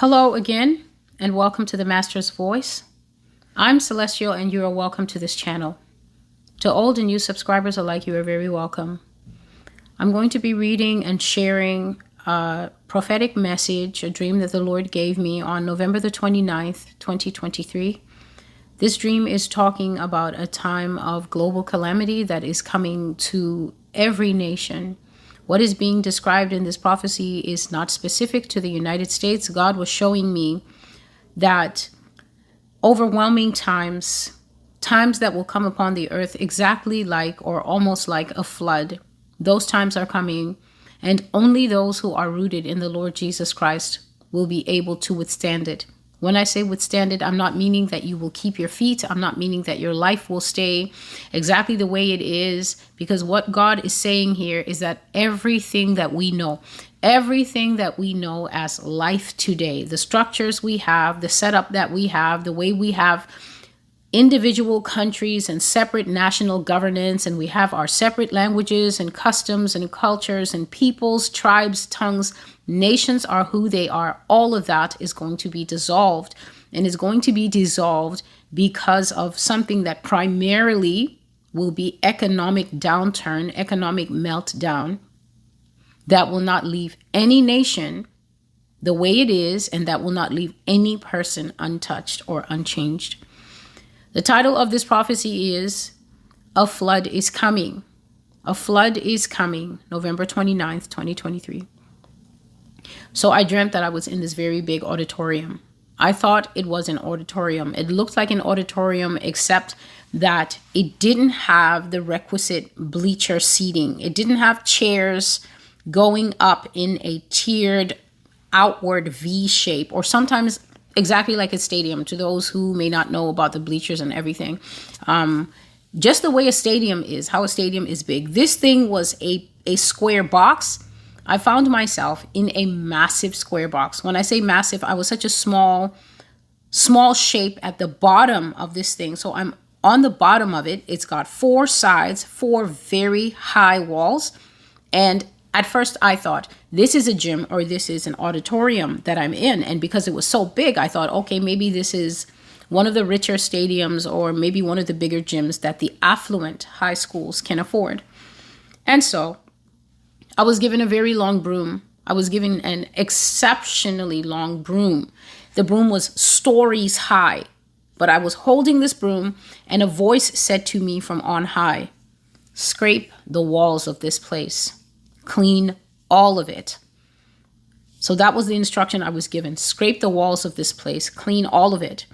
Hello again, and welcome to the Master's Voice. I'm Celestial, and you are welcome to this channel. To old and new subscribers alike, you are very welcome. I'm going to be reading and sharing a prophetic message, a dream that the Lord gave me on November the 29th, 2023. This dream is talking about a time of global calamity that is coming to every nation. What is being described in this prophecy is not specific to the United States. God was showing me that overwhelming times, times that will come upon the earth exactly like or almost like a flood, those times are coming, and only those who are rooted in the Lord Jesus Christ will be able to withstand it. When I say withstand it, I'm not meaning that you will keep your feet. I'm not meaning that your life will stay exactly the way it is, because what God is saying here is that everything that we know, everything that we know as life today, the structures we have, the setup that we have, the way we have individual countries and separate national governance, and we have our separate languages and customs and cultures and peoples, tribes, tongues. Nations are who they are. All of that is going to be dissolved and is going to be dissolved because of something that primarily will be economic downturn, economic meltdown that will not leave any nation the way it is and that will not leave any person untouched or unchanged. The title of this prophecy is A Flood is Coming. A Flood is Coming, November 29th, 2023. So I dreamt that I was in this very big auditorium. I thought it was an auditorium. It looked like an auditorium, except that it didn't have the requisite bleacher seating. It didn't have chairs going up in a tiered outward V shape, or sometimes exactly like a stadium to those who may not know about the bleachers and everything. Um, just the way a stadium is, how a stadium is big. This thing was a, a square box. I found myself in a massive square box. When I say massive, I was such a small, small shape at the bottom of this thing. So I'm on the bottom of it. It's got four sides, four very high walls. And at first, I thought, this is a gym or this is an auditorium that I'm in. And because it was so big, I thought, okay, maybe this is one of the richer stadiums or maybe one of the bigger gyms that the affluent high schools can afford. And so I was given a very long broom. I was given an exceptionally long broom. The broom was stories high, but I was holding this broom, and a voice said to me from on high, Scrape the walls of this place clean all of it. So that was the instruction I was given scrape the walls of this place, clean all of it.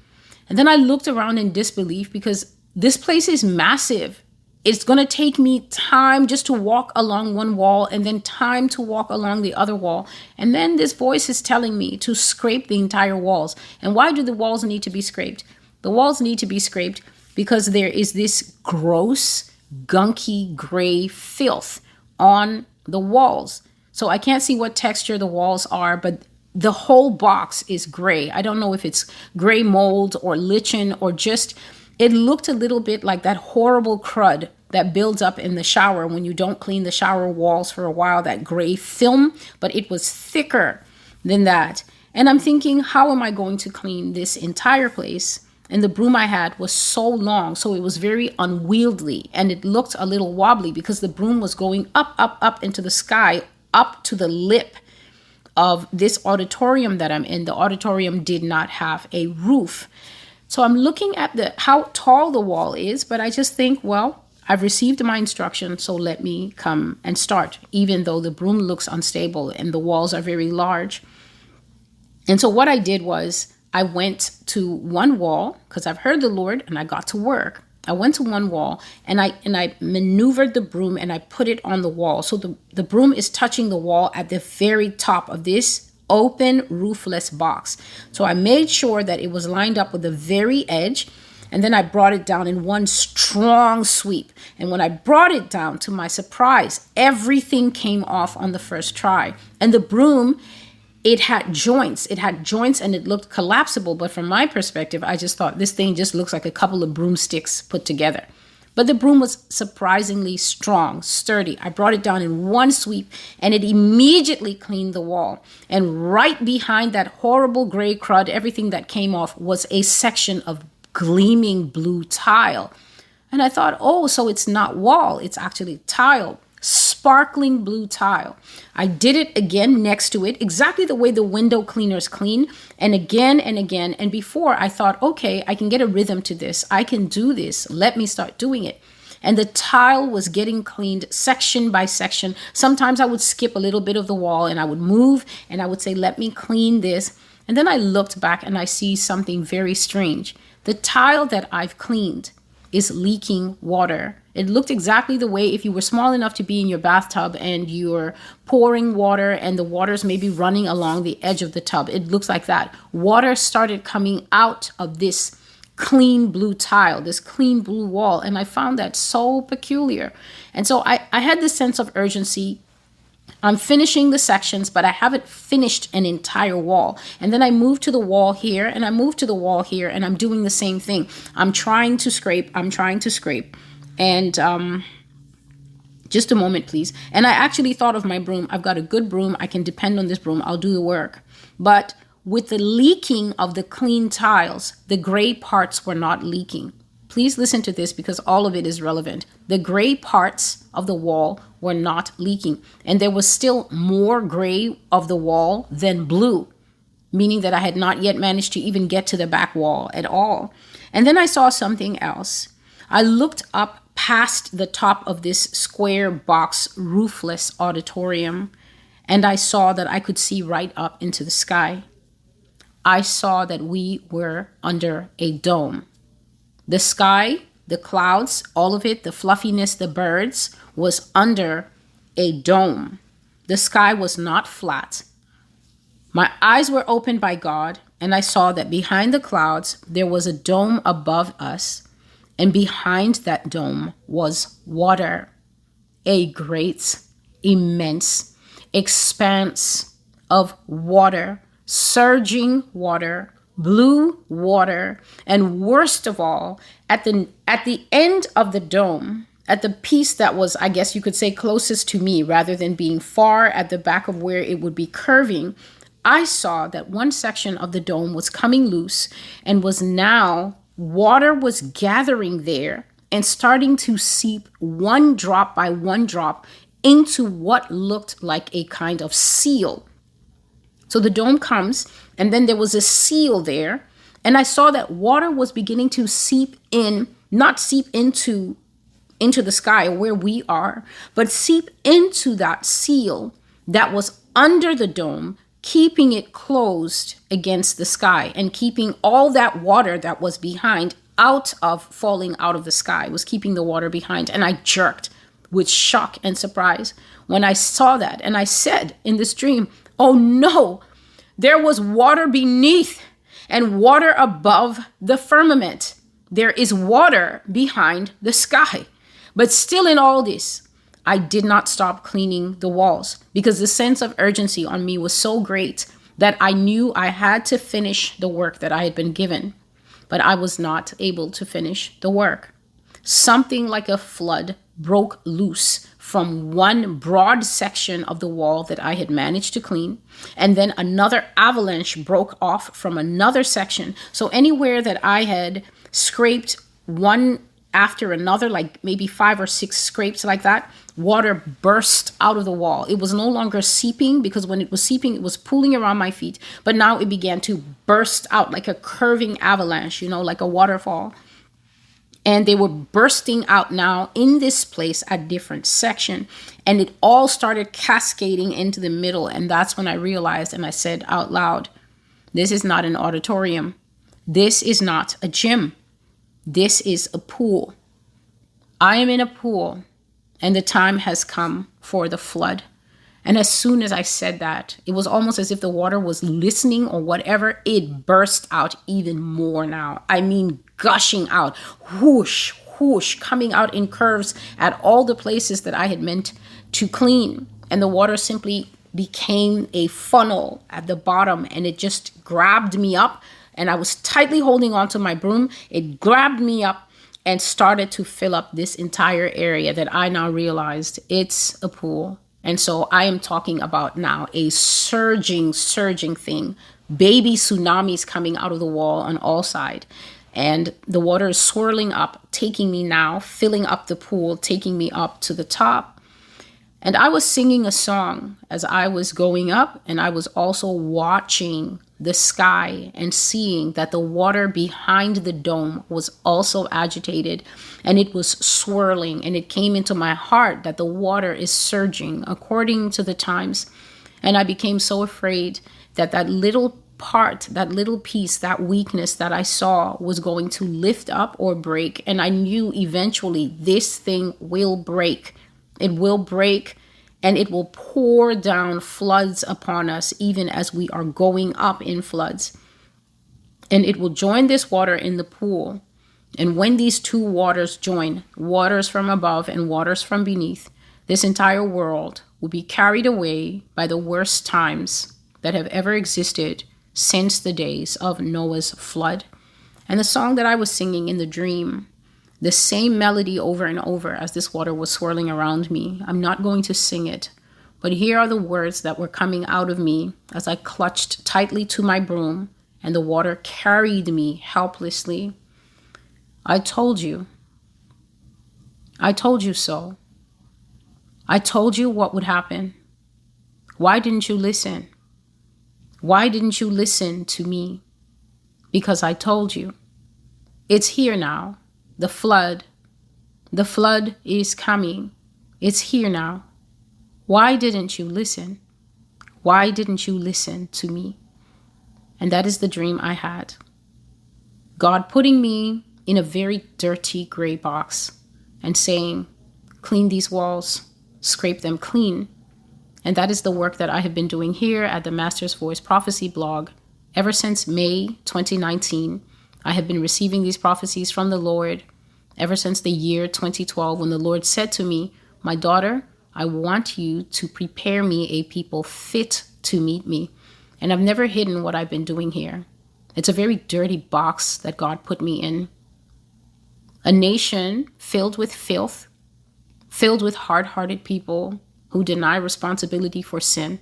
And then I looked around in disbelief because this place is massive. It's going to take me time just to walk along one wall and then time to walk along the other wall. And then this voice is telling me to scrape the entire walls. And why do the walls need to be scraped? The walls need to be scraped because there is this gross, gunky, gray filth on the walls. So I can't see what texture the walls are, but the whole box is gray. I don't know if it's gray mold or lichen or just, it looked a little bit like that horrible crud that builds up in the shower when you don't clean the shower walls for a while, that gray film, but it was thicker than that. And I'm thinking, how am I going to clean this entire place? And the broom I had was so long, so it was very unwieldy and it looked a little wobbly because the broom was going up, up, up into the sky, up to the lip of this auditorium that I'm in. The auditorium did not have a roof. So I'm looking at the how tall the wall is, but I just think, well, I've received my instruction, so let me come and start, even though the broom looks unstable and the walls are very large. And so what I did was I went to one wall because I've heard the Lord and I got to work. I went to one wall and I and I maneuvered the broom and I put it on the wall. So the, the broom is touching the wall at the very top of this open roofless box. So I made sure that it was lined up with the very edge and then I brought it down in one strong sweep. And when I brought it down, to my surprise, everything came off on the first try. And the broom it had joints. It had joints and it looked collapsible. But from my perspective, I just thought this thing just looks like a couple of broomsticks put together. But the broom was surprisingly strong, sturdy. I brought it down in one sweep and it immediately cleaned the wall. And right behind that horrible gray crud, everything that came off was a section of gleaming blue tile. And I thought, oh, so it's not wall, it's actually tile sparkling blue tile. I did it again next to it, exactly the way the window cleaners clean, and again and again. And before I thought, okay, I can get a rhythm to this. I can do this. Let me start doing it. And the tile was getting cleaned section by section. Sometimes I would skip a little bit of the wall and I would move and I would say, let me clean this. And then I looked back and I see something very strange. The tile that I've cleaned is leaking water. It looked exactly the way if you were small enough to be in your bathtub and you're pouring water and the water's maybe running along the edge of the tub. It looks like that. Water started coming out of this clean blue tile, this clean blue wall. And I found that so peculiar. And so I, I had this sense of urgency I'm finishing the sections, but I haven't finished an entire wall. And then I move to the wall here and I move to the wall here and I'm doing the same thing. I'm trying to scrape, I'm trying to scrape. And um, just a moment, please. And I actually thought of my broom. I've got a good broom. I can depend on this broom. I'll do the work. But with the leaking of the clean tiles, the gray parts were not leaking. Please listen to this because all of it is relevant. The gray parts of the wall were not leaking, and there was still more gray of the wall than blue, meaning that I had not yet managed to even get to the back wall at all. And then I saw something else. I looked up past the top of this square box roofless auditorium, and I saw that I could see right up into the sky. I saw that we were under a dome. The sky, the clouds, all of it, the fluffiness, the birds, was under a dome. The sky was not flat. My eyes were opened by God, and I saw that behind the clouds there was a dome above us, and behind that dome was water. A great, immense expanse of water, surging water, blue water, and worst of all, at the at the end of the dome, at the piece that was, I guess you could say, closest to me, rather than being far at the back of where it would be curving, I saw that one section of the dome was coming loose and was now water was gathering there and starting to seep one drop by one drop into what looked like a kind of seal. So the dome comes and then there was a seal there. And I saw that water was beginning to seep in, not seep into into the sky where we are, but seep into that seal that was under the dome, keeping it closed against the sky and keeping all that water that was behind out of falling out of the sky, was keeping the water behind. And I jerked with shock and surprise when I saw that. And I said in this dream, Oh no, there was water beneath and water above the firmament. There is water behind the sky. But still, in all this, I did not stop cleaning the walls because the sense of urgency on me was so great that I knew I had to finish the work that I had been given. But I was not able to finish the work. Something like a flood broke loose from one broad section of the wall that I had managed to clean, and then another avalanche broke off from another section. So, anywhere that I had scraped one after another, like maybe five or six scrapes like that, water burst out of the wall. It was no longer seeping because when it was seeping, it was pooling around my feet, but now it began to burst out like a curving avalanche, you know, like a waterfall and they were bursting out now in this place at different section. And it all started cascading into the middle. And that's when i realized and i said out loud this is not an auditorium. This is not a gym. This is a pool. I am in a pool and the time has come for the flood. And as soon as I said that, it was almost as if the water was listening or whatever. It burst out even more now. I mean, gushing out, whoosh, whoosh, coming out in curves at all the places that I had meant to clean. And the water simply became a funnel at the bottom and it just grabbed me up. And I was tightly holding onto my broom. It grabbed me up and started to fill up this entire area that I now realized it's a pool. And so I am talking about now a surging, surging thing. Baby tsunamis coming out of the wall on all sides. And the water is swirling up, taking me now, filling up the pool, taking me up to the top. And I was singing a song as I was going up, and I was also watching the sky and seeing that the water behind the dome was also agitated and it was swirling. And it came into my heart that the water is surging according to the times. And I became so afraid that that little part, that little piece, that weakness that I saw was going to lift up or break. And I knew eventually this thing will break it will break and it will pour down floods upon us, even as we are going up in floods. And it will join this water in the pool. And when these two waters join, waters from above and waters from beneath, this entire world will be carried away by the worst times that have ever existed since the days of Noah's flood. And the song that I was singing in the dream the same melody over and over as this water was swirling around me. I'm not going to sing it, but here are the words that were coming out of me as I clutched tightly to my broom and the water carried me helplessly. I told you. I told you so. I told you what would happen. Why didn't you listen? Why didn't you listen to me? Because I told you. It's here now the flood. The flood is coming. It's here now. Why didn't you listen? Why didn't you listen to me? And that is the dream I had. God putting me in a very dirty gray box and saying, Clean these walls, scrape them clean. And that is the work that I have been doing here at the Master's Voice Prophecy blog ever since May 2019 I have been receiving these prophecies from the Lord ever since the year 2012 when the Lord said to me, My daughter, I want you to prepare me a people fit to meet me. And I've never hidden what I've been doing here. It's a very dirty box that God put me in. A nation filled with filth, filled with hard hearted people who deny responsibility for sin.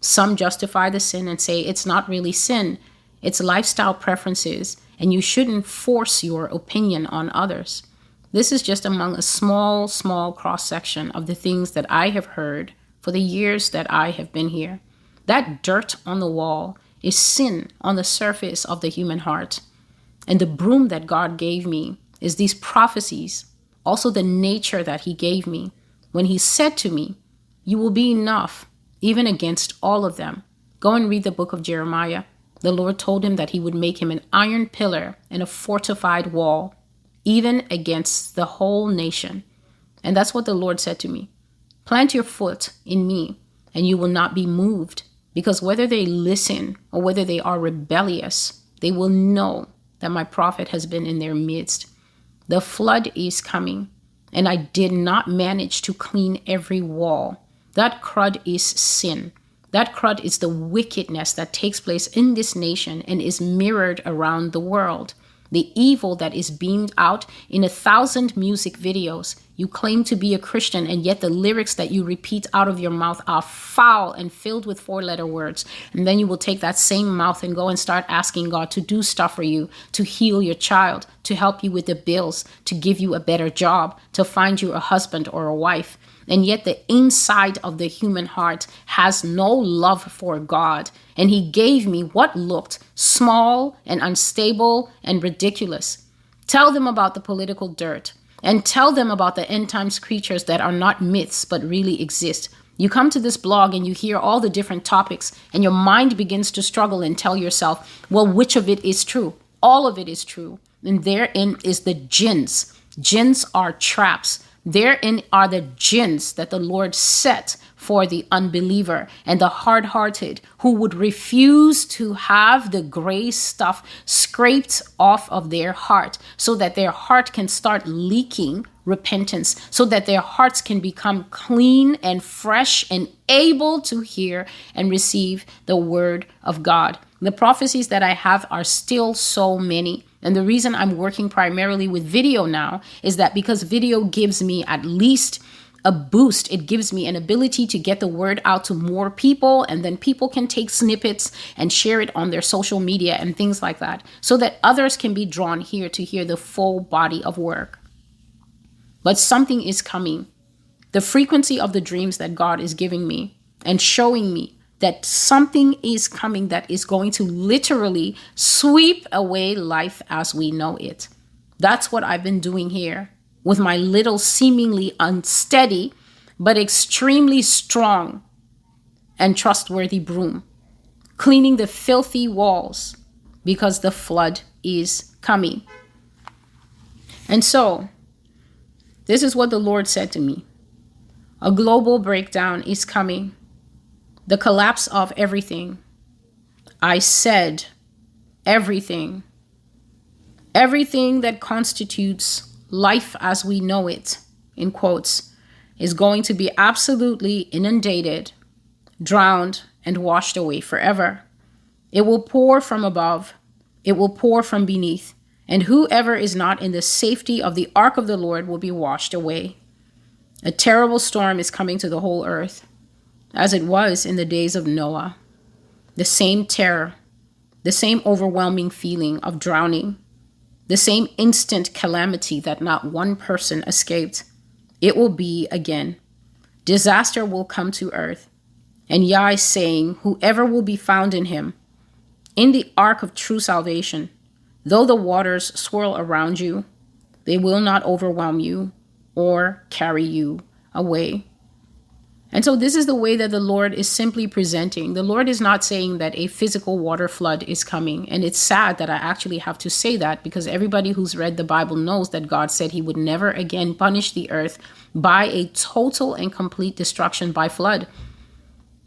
Some justify the sin and say it's not really sin, it's lifestyle preferences and you shouldn't force your opinion on others. This is just among a small, small cross section of the things that I have heard for the years that I have been here. That dirt on the wall is sin on the surface of the human heart. And the broom that God gave me is these prophecies, also the nature that He gave me when He said to me, You will be enough, even against all of them. Go and read the book of Jeremiah. The Lord told him that he would make him an iron pillar and a fortified wall, even against the whole nation. And that's what the Lord said to me Plant your foot in me, and you will not be moved, because whether they listen or whether they are rebellious, they will know that my prophet has been in their midst. The flood is coming, and I did not manage to clean every wall. That crud is sin. That crud is the wickedness that takes place in this nation and is mirrored around the world. The evil that is beamed out in a thousand music videos. You claim to be a Christian, and yet the lyrics that you repeat out of your mouth are foul and filled with four letter words. And then you will take that same mouth and go and start asking God to do stuff for you, to heal your child, to help you with the bills, to give you a better job, to find you a husband or a wife. And yet, the inside of the human heart has no love for God. And He gave me what looked small and unstable and ridiculous. Tell them about the political dirt and tell them about the end times creatures that are not myths but really exist. You come to this blog and you hear all the different topics, and your mind begins to struggle and tell yourself, well, which of it is true? All of it is true. And therein is the gins. Gins are traps Therein are the gins that the Lord set for the unbeliever and the hard hearted who would refuse to have the gray stuff scraped off of their heart so that their heart can start leaking repentance, so that their hearts can become clean and fresh and able to hear and receive the word of God. The prophecies that I have are still so many And the reason I'm working primarily with video now is that because video gives me at least a boost. It gives me an ability to get the word out to more people, and then people can take snippets and share it on their social media and things like that, so that others can be drawn here to hear the full body of work. But something is coming. The frequency of the dreams that God is giving me and showing me that something is coming that is going to literally sweep away life as we know it. That's what I've been doing here with my little seemingly unsteady but extremely strong and trustworthy broom, cleaning the filthy walls because the flood is coming. And so, this is what the Lord said to me a global breakdown is coming the collapse of everything. I said everything. Everything that constitutes life as we know it, in quotes, is going to be absolutely inundated, drowned, and washed away forever. It will pour from above, it will pour from beneath, and whoever is not in the safety of the ark of the Lord will be washed away. A terrible storm is coming to the whole earth as it was in the days of Noah. The same terror, the same overwhelming feeling of drowning, the same instant calamity that not one person escaped. It will be again. Disaster will come to earth. And Yah is saying, Whoever will be found in him, in the ark of true salvation, though the waters swirl around you, they will not overwhelm you or carry you away. And so, this is the way that the Lord is simply presenting. The Lord is not saying that a physical water flood is coming. And it's sad that I actually have to say that because everybody who's read the Bible knows that God said he would never again punish the earth by a total and complete destruction by flood.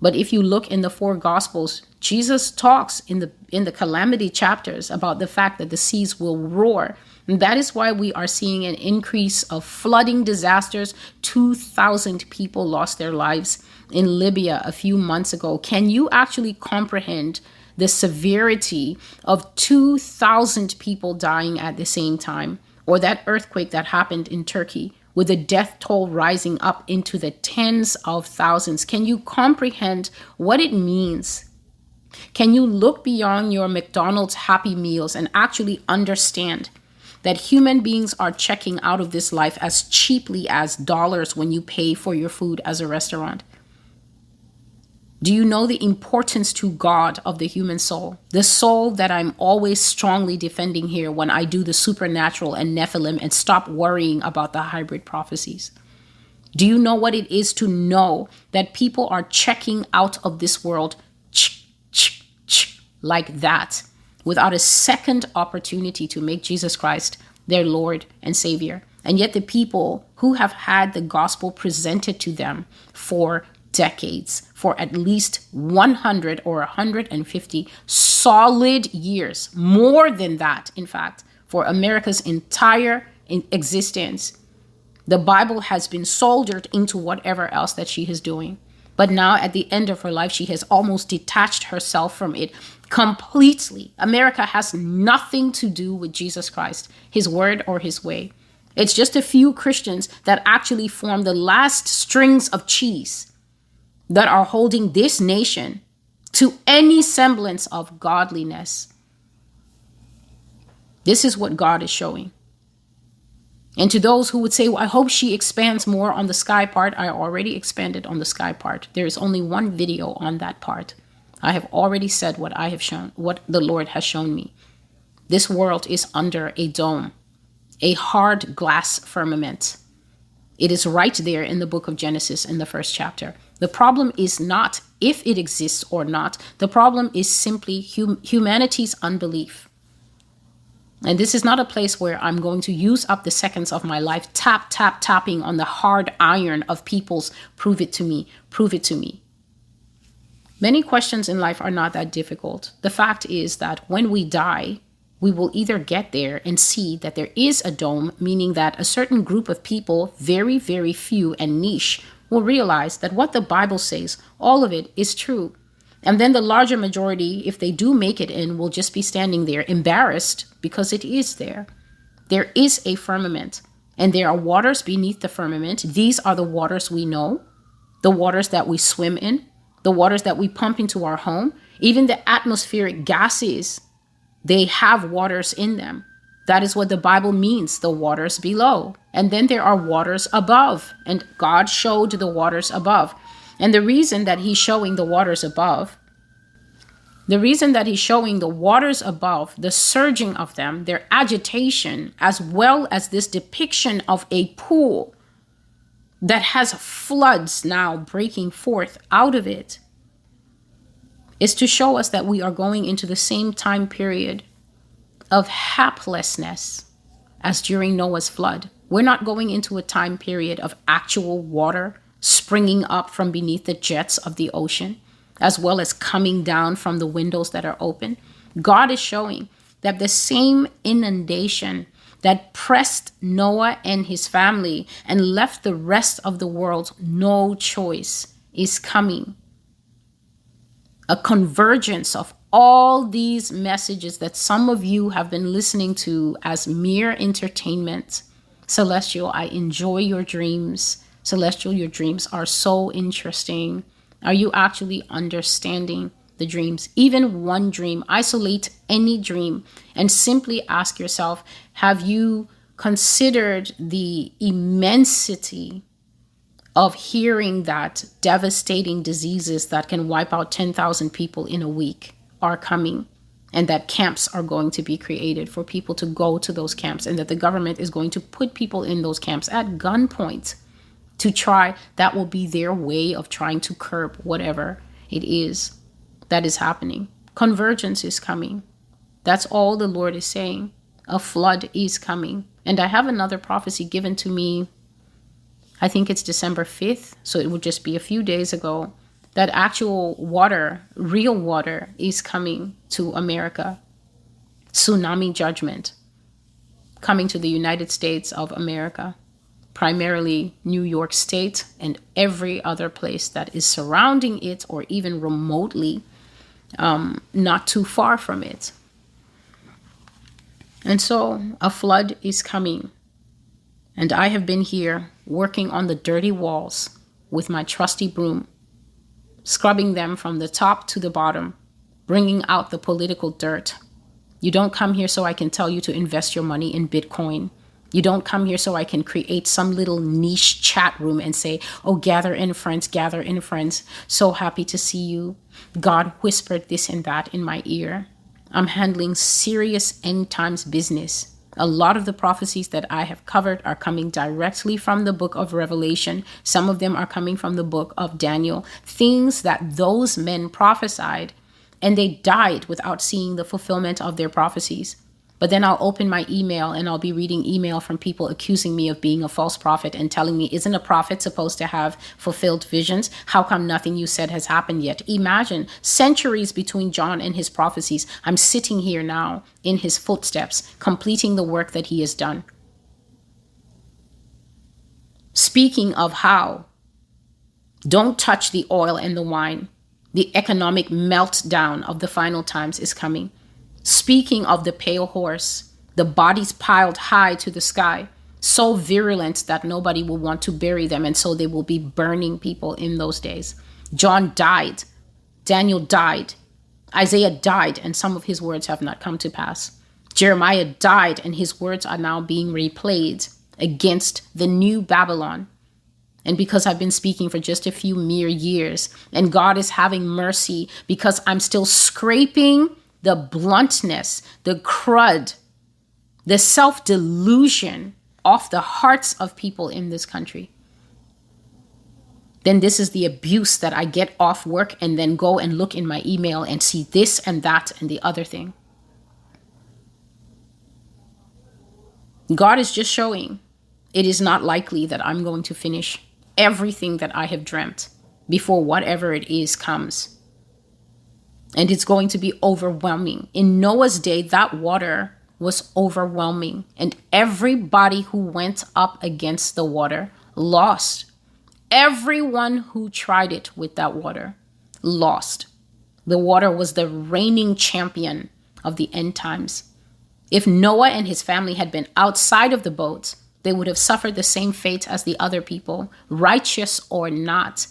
But if you look in the four gospels, Jesus talks in the in the calamity chapters about the fact that the seas will roar and that is why we are seeing an increase of flooding disasters. 2,000 people lost their lives in Libya a few months ago. Can you actually comprehend the severity of 2,000 people dying at the same time? Or that earthquake that happened in Turkey with the death toll rising up into the tens of thousands. Can you comprehend what it means? Can you look beyond your McDonald's Happy Meals and actually understand that human beings are checking out of this life as cheaply as dollars when you pay for your food as a restaurant? Do you know the importance to God of the human soul? The soul that I'm always strongly defending here when I do the supernatural and Nephilim and stop worrying about the hybrid prophecies. Do you know what it is to know that people are checking out of this world like that? Without a second opportunity to make Jesus Christ their Lord and Savior. And yet, the people who have had the gospel presented to them for decades, for at least 100 or 150 solid years, more than that, in fact, for America's entire existence, the Bible has been soldered into whatever else that she is doing. But now, at the end of her life, she has almost detached herself from it completely. America has nothing to do with Jesus Christ, his word, or his way. It's just a few Christians that actually form the last strings of cheese that are holding this nation to any semblance of godliness. This is what God is showing. And to those who would say, well, I hope she expands more on the sky part, I already expanded on the sky part. There is only one video on that part. I have already said what I have shown, what the Lord has shown me. This world is under a dome, a hard glass firmament. It is right there in the book of Genesis in the first chapter. The problem is not if it exists or not, the problem is simply hum- humanity's unbelief. And this is not a place where I'm going to use up the seconds of my life tap, tap, tapping on the hard iron of people's prove it to me, prove it to me. Many questions in life are not that difficult. The fact is that when we die, we will either get there and see that there is a dome, meaning that a certain group of people, very, very few and niche, will realize that what the Bible says, all of it is true And then the larger majority, if they do make it in, will just be standing there embarrassed because it is there. There is a firmament, and there are waters beneath the firmament. These are the waters we know, the waters that we swim in, the waters that we pump into our home, even the atmospheric gases, they have waters in them. That is what the Bible means the waters below. And then there are waters above. And God showed the waters above. And the reason that He's showing the waters above, the reason that He's showing the waters above, the surging of them, their agitation, as well as this depiction of a pool that has floods now breaking forth out of it, is to show us that we are going into the same time period of haplessness as during Noah's flood. We're not going into a time period of actual water springing up from beneath the jets of the ocean, as well as coming down from the windows that are open. God is showing that the same inundation that pressed Noah and his family and left the rest of the world no choice is coming. A convergence of all these messages that some of you have been listening to as mere entertainment. Celestial, I enjoy your dreams. Celestial, your dreams are so interesting. Are you actually understanding the dreams? Even one dream, isolate any dream and simply ask yourself have you considered the immensity of hearing that devastating diseases that can wipe out 10,000 people in a week? are coming and that camps are going to be created for people to go to those camps and that the government is going to put people in those camps at gunpoint to try that will be their way of trying to curb whatever it is that is happening. Convergence is coming. That's all the lord is saying. A flood is coming. And i have another prophecy given to me i think it's december 5th so it would just be a few days ago that actual water, real water, is coming to America. Tsunami judgment coming to the United States of America, primarily New York State and every other place that is surrounding it or even remotely um, not too far from it. And so a flood is coming. And I have been here working on the dirty walls with my trusty broom scrubbing them from the top to the bottom, bringing out the political dirt. You don't come here so I can tell you to invest your money in Bitcoin. You don't come here so I can create some little niche chat room and say, Oh, gather in, friends, gather in, friends. So happy to see you. God whispered this and that in my ear. I'm handling serious end times business. A lot of the prophecies that I have covered are coming directly from the book of Revelation. Some of them are coming from the book of Daniel. Things that those men prophesied and they died without seeing the fulfillment of their prophecies. But then I'll open my email and I'll be reading email from people accusing me of being a false prophet and telling me, isn't a prophet supposed to have fulfilled visions? How come nothing you said has happened yet? Imagine centuries between John and his prophecies. I'm sitting here now in his footsteps, completing the work that he has done. Speaking of how, don't touch the oil and the wine. The economic meltdown of the final times is coming. Speaking of the pale horse, the bodies piled high to the sky, so virulent that nobody will want to bury them, and so they will be burning people in those days. John died, Daniel died, Isaiah died, and some of his words have not come to pass. Jeremiah died, and his words are now being replayed against the new Babylon. And because I've been speaking for just a few mere years, and God is having mercy because I'm still scraping the bluntness, the crud, the self delusion off the hearts of people in this country. Then this is the abuse that I get off work and then go and look in my email and see this and that and the other thing. God is just showing it is not likely that I'm going to finish everything that I have dreamt before whatever it is comes and it's going to be overwhelming. In Noah's day, that water was overwhelming, and everybody who went up against the water lost. Everyone who tried it with that water lost. The water was the reigning champion of the end times. If Noah and his family had been outside of the boat, they would have suffered the same fate as the other people, righteous or not.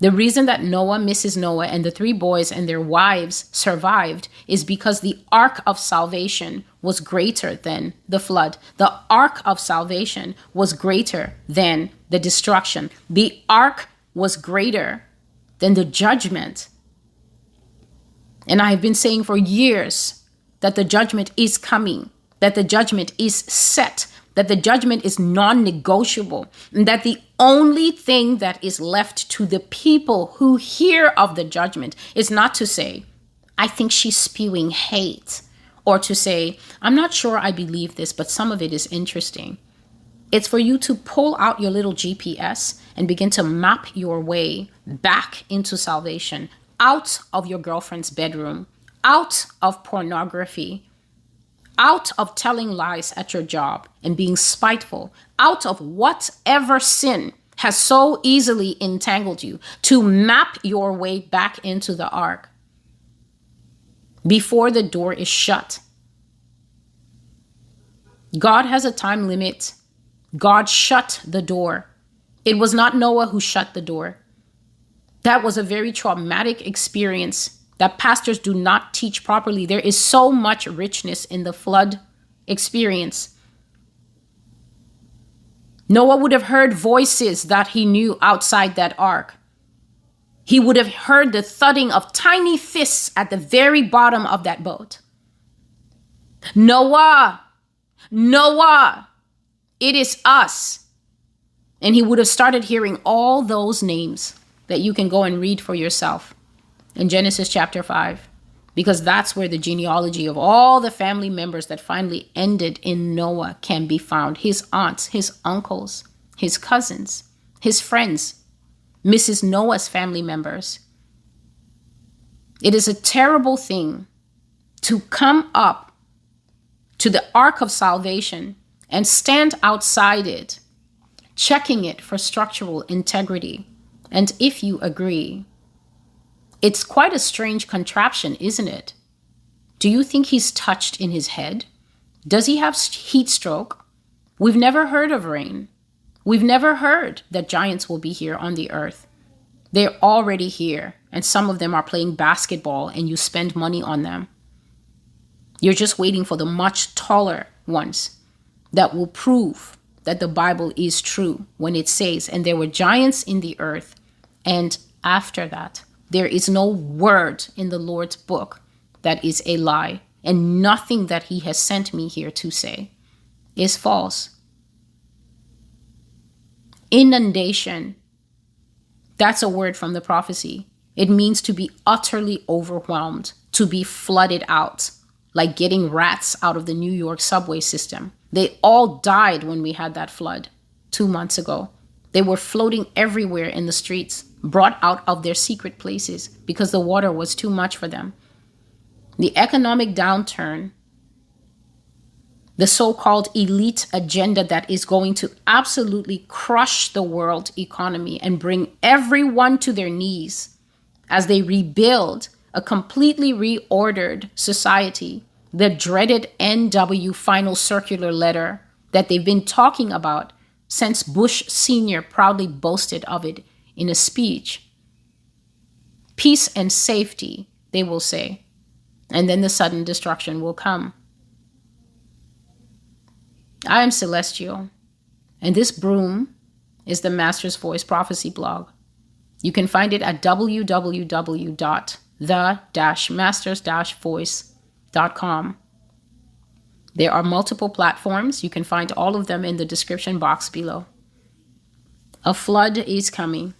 The reason that Noah, Mrs. Noah, and the three boys and their wives survived is because the ark of salvation was greater than the flood. The ark of salvation was greater than the destruction. The ark was greater than the judgment. And I have been saying for years that the judgment is coming, that the judgment is set, that the judgment is non negotiable, and that the only thing that is left to the people who hear of the judgment is not to say, I think she's spewing hate, or to say, I'm not sure I believe this, but some of it is interesting. It's for you to pull out your little GPS and begin to map your way back into salvation, out of your girlfriend's bedroom, out of pornography, out of telling lies at your job and being spiteful, out of whatever sin has so easily entangled you, to map your way back into the ark before the door is shut. God has a time limit. God shut the door. It was not Noah who shut the door. That was a very traumatic experience that pastors do not teach properly. There is so much richness in the flood experience. Noah would have heard voices that he knew outside that ark. He would have heard the thudding of tiny fists at the very bottom of that boat. Noah, Noah, it is us. And he would have started hearing all those names that you can go and read for yourself in Genesis chapter 5, because that's where the genealogy of all the family members that finally ended in Noah can be found his aunts, his uncles, his cousins, his friends, Mrs. Noah's family members. It is a terrible thing to come up to the ark of salvation and stand outside it, checking it for structural integrity. And if you agree, it's quite a strange contraption, isn't it? Do you think he's touched in his head? Does he have heat stroke? We've never heard of rain. We've never heard that giants will be here on the earth. They're already here, and some of them are playing basketball, and you spend money on them. You're just waiting for the much taller ones that will prove that the Bible is true when it says, and there were giants in the earth, and after that, there is no word in the Lord's book that is a lie, and nothing that He has sent me here to say is false. Inundation. That's a word from the prophecy. It means to be utterly overwhelmed, to be flooded out, like getting rats out of the New York subway system. They all died when we had that flood two months ago. They were floating everywhere in the streets brought out of their secret places because the water was too much for them. The economic downturn, the so called elite agenda that is going to absolutely crush the world economy and bring everyone to their knees as they rebuild a completely reordered society. The dreaded NW final circular letter that they've been talking about since Bush Sr. proudly boasted of it in a speech. Peace and safety, they will say, and then the sudden destruction will come. I am Celestial, and this broom is the Master's Voice Prophecy blog. You can find it at www.the-masters-voice.com. There are multiple platforms. You can find all of them in the description box below. A flood is coming.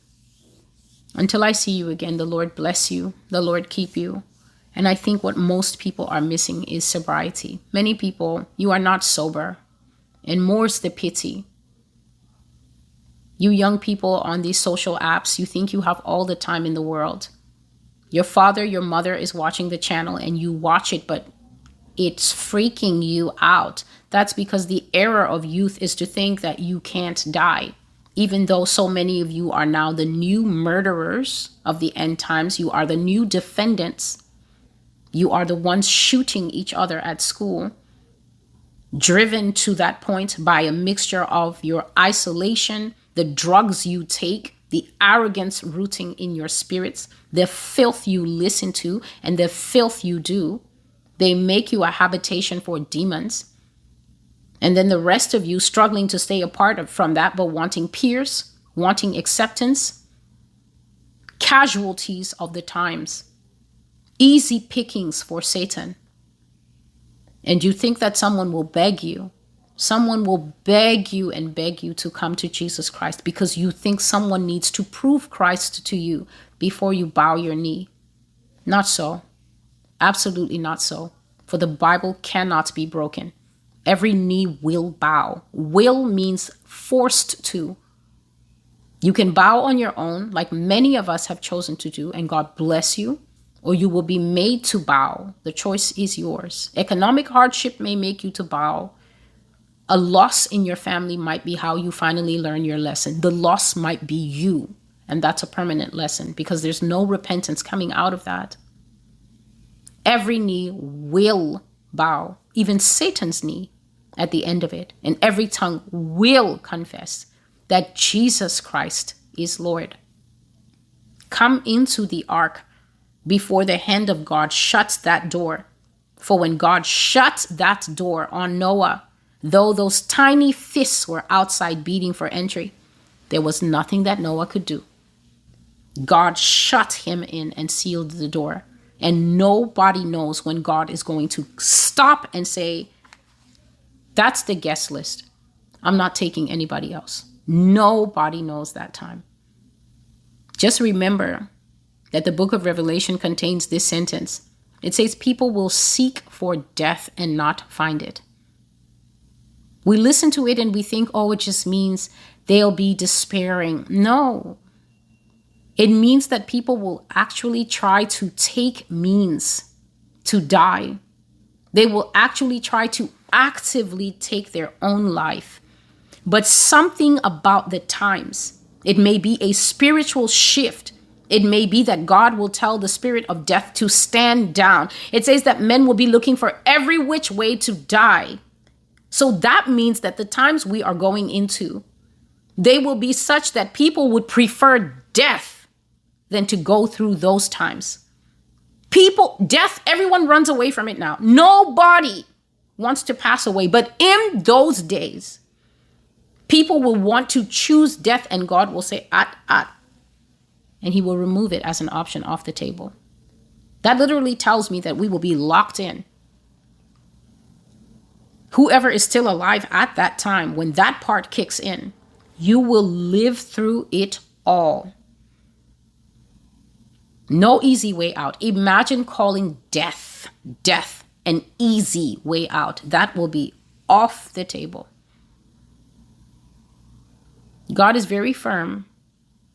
Until I see you again, the Lord bless you, the Lord keep you. And I think what most people are missing is sobriety. Many people, you are not sober, and more's the pity. You young people on these social apps, you think you have all the time in the world. Your father, your mother is watching the channel and you watch it, but it's freaking you out. That's because the error of youth is to think that you can't die even though so many of you are now the new murderers of the end times, you are the new defendants, you are the ones shooting each other at school, driven to that point by a mixture of your isolation, the drugs you take, the arrogance rooting in your spirits, the filth you listen to, and the filth you do. They make you a habitation for demons. And then the rest of you struggling to stay apart from that, but wanting peers, wanting acceptance, casualties of the times, easy pickings for Satan. And you think that someone will beg you Someone will beg you and beg you to come to Jesus Christ because you think someone needs to prove Christ to you before you bow your knee. Not so. Absolutely not so. For the Bible cannot be broken. Every knee will bow. Will means forced to. You can bow on your own, like many of us have chosen to do, and God bless you, or you will be made to bow. The choice is yours. Economic hardship may make you to bow a loss in your family might be how you finally learn your lesson. The loss might be you, and that's a permanent lesson because there's no repentance coming out of that. Every knee will bow, even Satan's knee at the end of it, and every tongue will confess that Jesus Christ is Lord. Come into the ark before the hand of God shuts that door. For when God shut that door on Noah, Though those tiny fists were outside beating for entry, there was nothing that Noah could do. God shut him in and sealed the door. And nobody knows when God is going to stop and say, That's the guest list. I'm not taking anybody else. Nobody knows that time. Just remember that the book of Revelation contains this sentence it says, People will seek for death and not find it. We listen to it and we think, oh, it just means they'll be despairing. No. It means that people will actually try to take means to die. They will actually try to actively take their own life. But something about the times, it may be a spiritual shift. It may be that God will tell the spirit of death to stand down. It says that men will be looking for every which way to die. So that means that the times we are going into, they will be such that people would prefer death than to go through those times. People, death, everyone runs away from it now. Nobody wants to pass away. But in those days, people will want to choose death, and God will say, at, at. And He will remove it as an option off the table. That literally tells me that we will be locked in whoever is still alive at that time, when that part kicks in, you will live through it all. No easy way out. Imagine calling death, death, an easy way out. That will be off the table. God is very firm,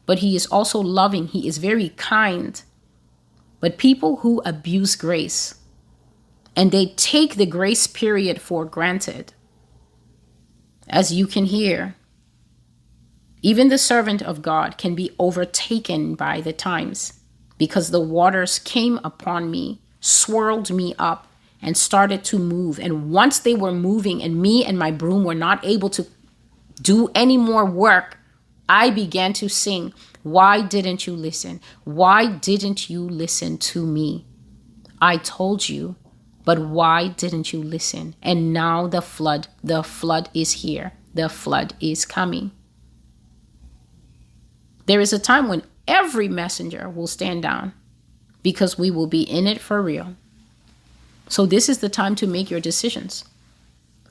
but He is also loving. He is very kind. But people who abuse grace, and they take the grace period for granted. As you can hear, even the servant of God can be overtaken by the times because the waters came upon me, swirled me up, and started to move. And once they were moving, and me and my broom were not able to do any more work, I began to sing, Why didn't you listen? Why didn't you listen to me? I told you but why didn't you listen? And now the flood, the flood is here. The flood is coming. There is a time when every messenger will stand down because we will be in it for real. So, this is the time to make your decisions.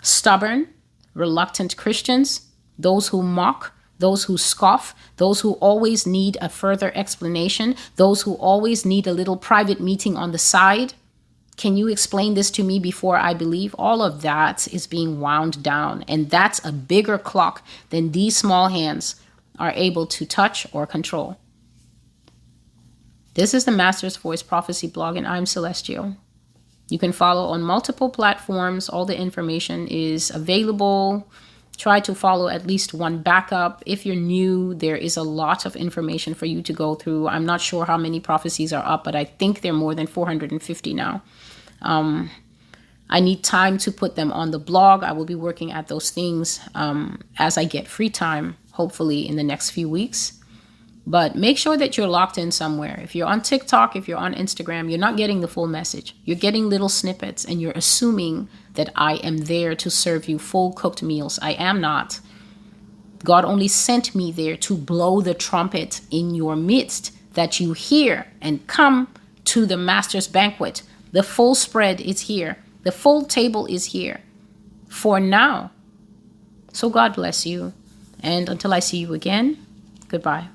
Stubborn, reluctant Christians, those who mock, those who scoff, those who always need a further explanation, those who always need a little private meeting on the side, can you explain this to me before I believe? All of that is being wound down. And that's a bigger clock than these small hands are able to touch or control. This is the Master's Voice Prophecy blog, and I'm Celestial. You can follow on multiple platforms. All the information is available try to follow at least one backup. If you're new, there is a lot of information for you to go through. I'm not sure how many prophecies are up, but I think they're more than 450 now. Um, I need time to put them on the blog. I will be working at those things um, as I get free time, hopefully in the next few weeks. But make sure that you're locked in somewhere. If you're on TikTok, if you're on Instagram, you're not getting the full message. You're getting little snippets and you're assuming that I am there to serve you full cooked meals. I am not. God only sent me there to blow the trumpet in your midst that you hear and come to the master's banquet. The full spread is here, the full table is here for now. So God bless you. And until I see you again, goodbye.